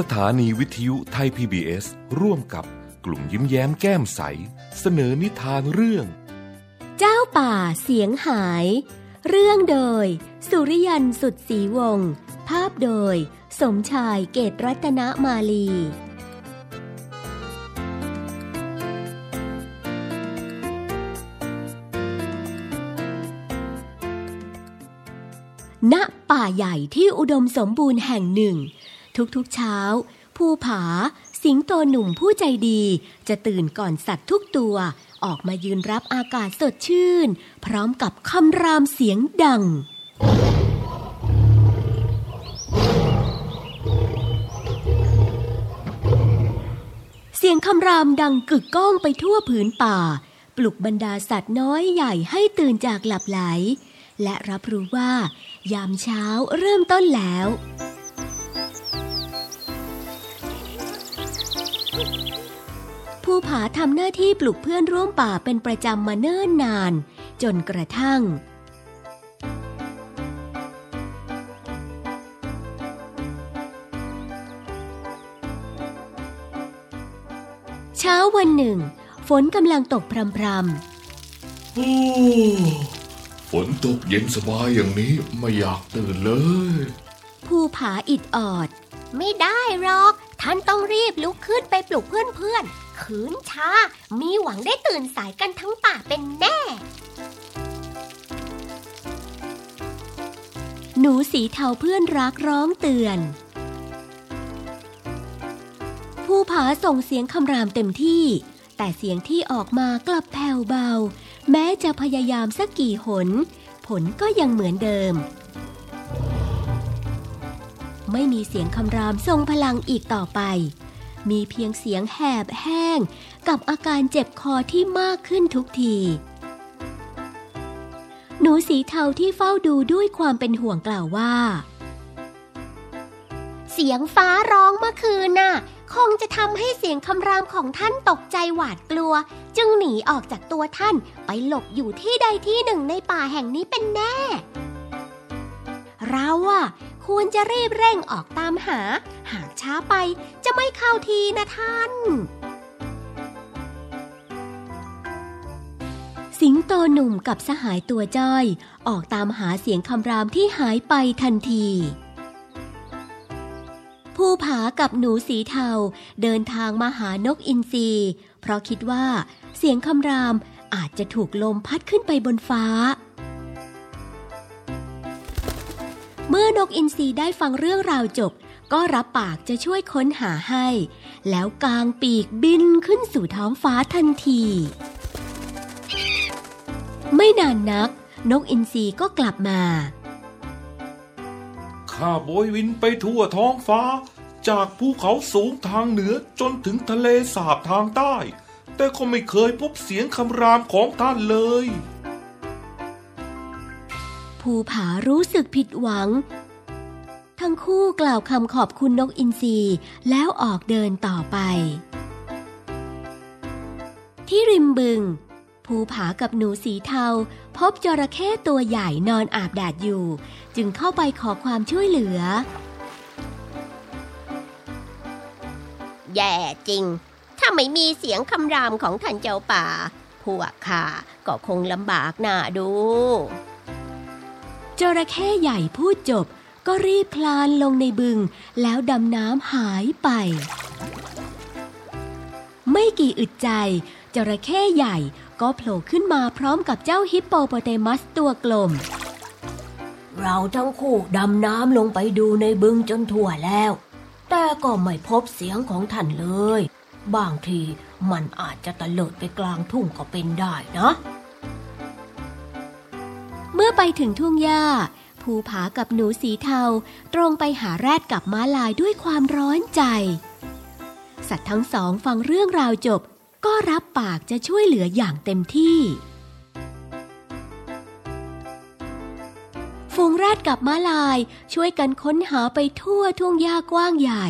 สถานีวิทยุไทย PBS ร่วมกับกลุ่มยิ้มแย้มแก้มใส เสนอนิทานเรื่อง เจ้าป่าเสียงหาย เรื่องโดย สุริยันสุดสีวงศ์ภาพโดย สมชายเกตรัตนมาลี ณป่าใหญ่ที่อุดมสมบูรณ์แห่งหนึ่ง ทุกๆเช้าผู้ผา สิงโตหนุ่มผู้ใจดี จะตื่นก่อนสัตว์ทุกตัว ออกมายืนรับอากาศสดชื่น พร้อมกับคำรามเสียงดังเสียงคำรามดังกึกก้องไปทั่วผืนป่า ปลุกบรรดาสัตว์น้อยใหญ่ให้ตื่นจากหลับไหล และรับรู้ว่า ยามเช้าเริ่มต้นแล้ว ผู้ผาทำหน้าที่ปลุกเพื่อนร่วมป่าเป็นประจำมาเนิ่นนาน จนกระทั่ง เช้าวันหนึ่ง ฝนกำลังตกพรำโอ้ฝนตกเย็นสบายอย่างนี้ไม่อยากตื่นเลยๆผู้ผาอิดออด ไม่ได้หรอก ท่านต้องรีบลุกขึ้นไปปลุกเพื่อนๆ ขืนช้า มีหวังได้ตื่นสายกันทั้งป่าเป็นแน่ หนูสีเทาเพื่อนรักร้องเตือน ผู้ผาส่งเสียงคำรามเต็มที่ แต่เสียงที่ออกมากลับแผ่วเบา แม้จะพยายามสักกี่หน ผลก็ยังเหมือนเดิม ไม่มีเสียงคำรามทรงพลังอีกต่อไป มีเพียงเสียงแหบแห้ง กับอาการเจ็บคอที่มากขึ้นทุกที หนูสีเทาที่เฝ้าดูด้วยความเป็นห่วงกล่าวว่า เสียงฟ้าร้องเมื่อคืนน่ะ คงจะทำให้เสียงคำรามของท่านตกใจหวาดกลัว จึงหนีออกจากตัวท่านไปหลบอยู่ที่ใดที่หนึ่งในป่าแห่งนี้เป็นแน่เราอะ ควรจะรีบเร่งออกตามหา หากช้าไปจะไม่เข้าทีนะท่าน สิงโตหนุ่มกับสหายตัวจ้อย ออกตามหาเสียงคำรามที่หายไปทันทีผู้ผากับหนูสีเทาเดินทางมาหานกอินทรีเพราะคิดว่าเสียงคำรามอาจจะถูกลมพัดขึ้นไปบนฟ้า เมื่อนกอินทรีได้ฟังเรื่องราวจบ ก็รับปากจะช่วยค้นหาให้ แล้วกางปีกบินขึ้นสู่ท้องฟ้าทันที ไม่นานนัก นกอินทรีก็กลับมาข้าโบยวินไปทั่วท้องฟ้า จากภูเขาสูงทางเหนือจนถึงทะเลสาบทางใต้ แต่ก็ไม่เคยพบเสียงคำรามของท่านเลย ภูผารู้สึกผิดหวัง ทั้งคู่กล่าวคำขอบคุณนกอินทรีแล้วออกเดินต่อไป ที่ริมบึง ภูผากับหนูสีเทา พบจระเข้ตัวใหญ่นอนอาบแดดอยู่ จึงเข้าไปขอความช่วยเหลือ แย่จริง ถ้าไม่มีเสียงคำรามของท่านเจ้าป่าพวกข้าก็คงลำบากหน้าดู จระเข้ใหญ่พูดจบก็รีบคลานลงในบึง แล้วดำน้ำหายไป ไม่กี่อึดใจ จระเข้ใหญ่ก็โผล่ขึ้นมาพร้อมกับเจ้าฮิปโปโปเตมัสตัวกลม เราทั้งคู่ดำน้ำลงไปดูในบึงจนทั่วแล้ว แต่ก็ไม่พบเสียงของท่านเลย บางทีมันอาจจะตะเลิดไปกลางทุ่งก็เป็นได้นะ มื่อไปถึงทุ่งหญ้า ภูผากับหนูสีเทา ตรงไปหาแรดกับม้าลายด้วยความร้อนใจ สัตว์ทั้งสองฟังเรื่องราวจบ ก็รับปากจะช่วยเหลืออย่างเต็มที่ฝูงแรดกับม้าลายช่วยกันค้นหาไปทั่วทุ่งหญ้ากว้างใหญ่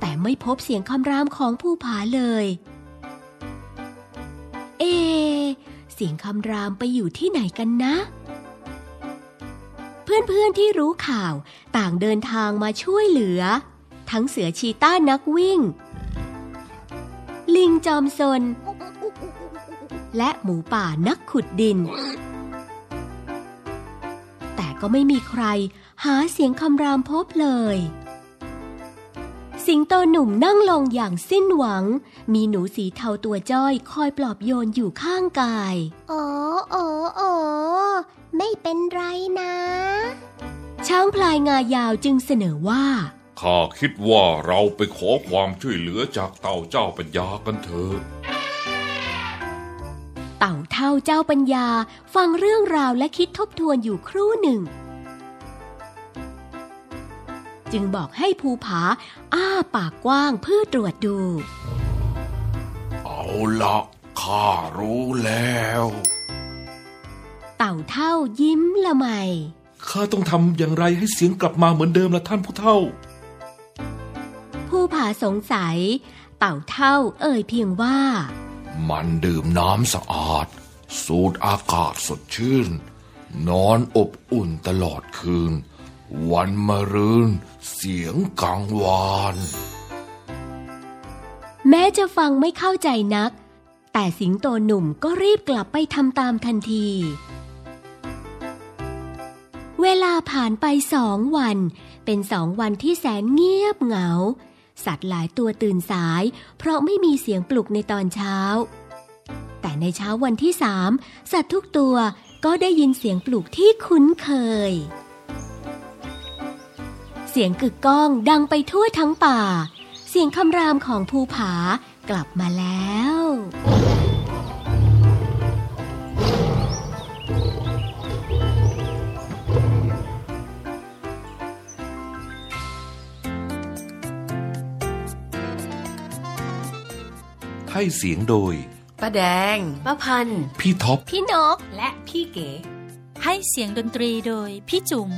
แต่ไม่พบเสียงคำรามของภูผาเลย เอะ สียงคำรามไปอยู่ที่ไหนกันนะ เพื่อนๆที่รู้ข่าวต่างเดินทางมาช่วยเหลือ ทั้งเสือชีต้านักวิ่ง ลิงจอมซน และหมูป่านักขุดดิน แต่ก็ไม่มีใครหาเสียงคำรามพบเลย สิงโตหนุ่มนั่งลงอย่างสิ้นหวัง มีหนูสีเทาตัวจ้อยคอยปลอบโยนอยู่ข้างกาย โอ้โอ้โอ้ไม่เป็นไรนะ ช้างพลายงายาวจึงเสนอว่า ข้าคิดว่าเราไปขอความช่วยเหลือจากเต่าเจ้าปัญญากันเถอะ เต่าเท่าเจ้าปัญญาฟังเรื่องราวและคิดทบทวนอยู่ครู่หนึ่ง จึงบอกให้ภูผา อ้าปากกว้างเพื่อตรวจดู เอาละข้ารู้แล้ว เต่าเท่ายิ้มละไมข้าต้องทำอย่างไรให้เสียงกลับมาเหมือนเดิมละท่านผู้เฒ่า ผู้ผาสงสัย เต่าเท่าเอ่ยเพียงว่า มันดื่มน้ำสะอาด สูดอากาศสดชื่น นอนอบอุ่นตลอดคืน วันมะรืนเสียงกังวานแม้จะฟังไม่เข้าใจนัก แต่สิงโตหนุ่มก็รีบกลับไปทำตามทันที เวลาผ่านไปสองวัน เป็นสองวันที่แสนเงียบเหงา สัตว์หลายตัวตื่นสาย เพราะไม่มีเสียงปลุกในตอนเช้า แต่ในเช้าวันที่สามสัตว์ทุกตัวก็ได้ยินเสียงปลุกที่คุ้นเคย เสียงกึกก้องดังไปทั่วทั้งป่า เสียงคำรามของภูผากลับมาแล้ว ให้เสียงโดยป้าแดงป้าพันธุ์พี่ท็อป พี่นก และพี่เก๋ ให้เสียงดนตรีโดยพี่จุ๋ม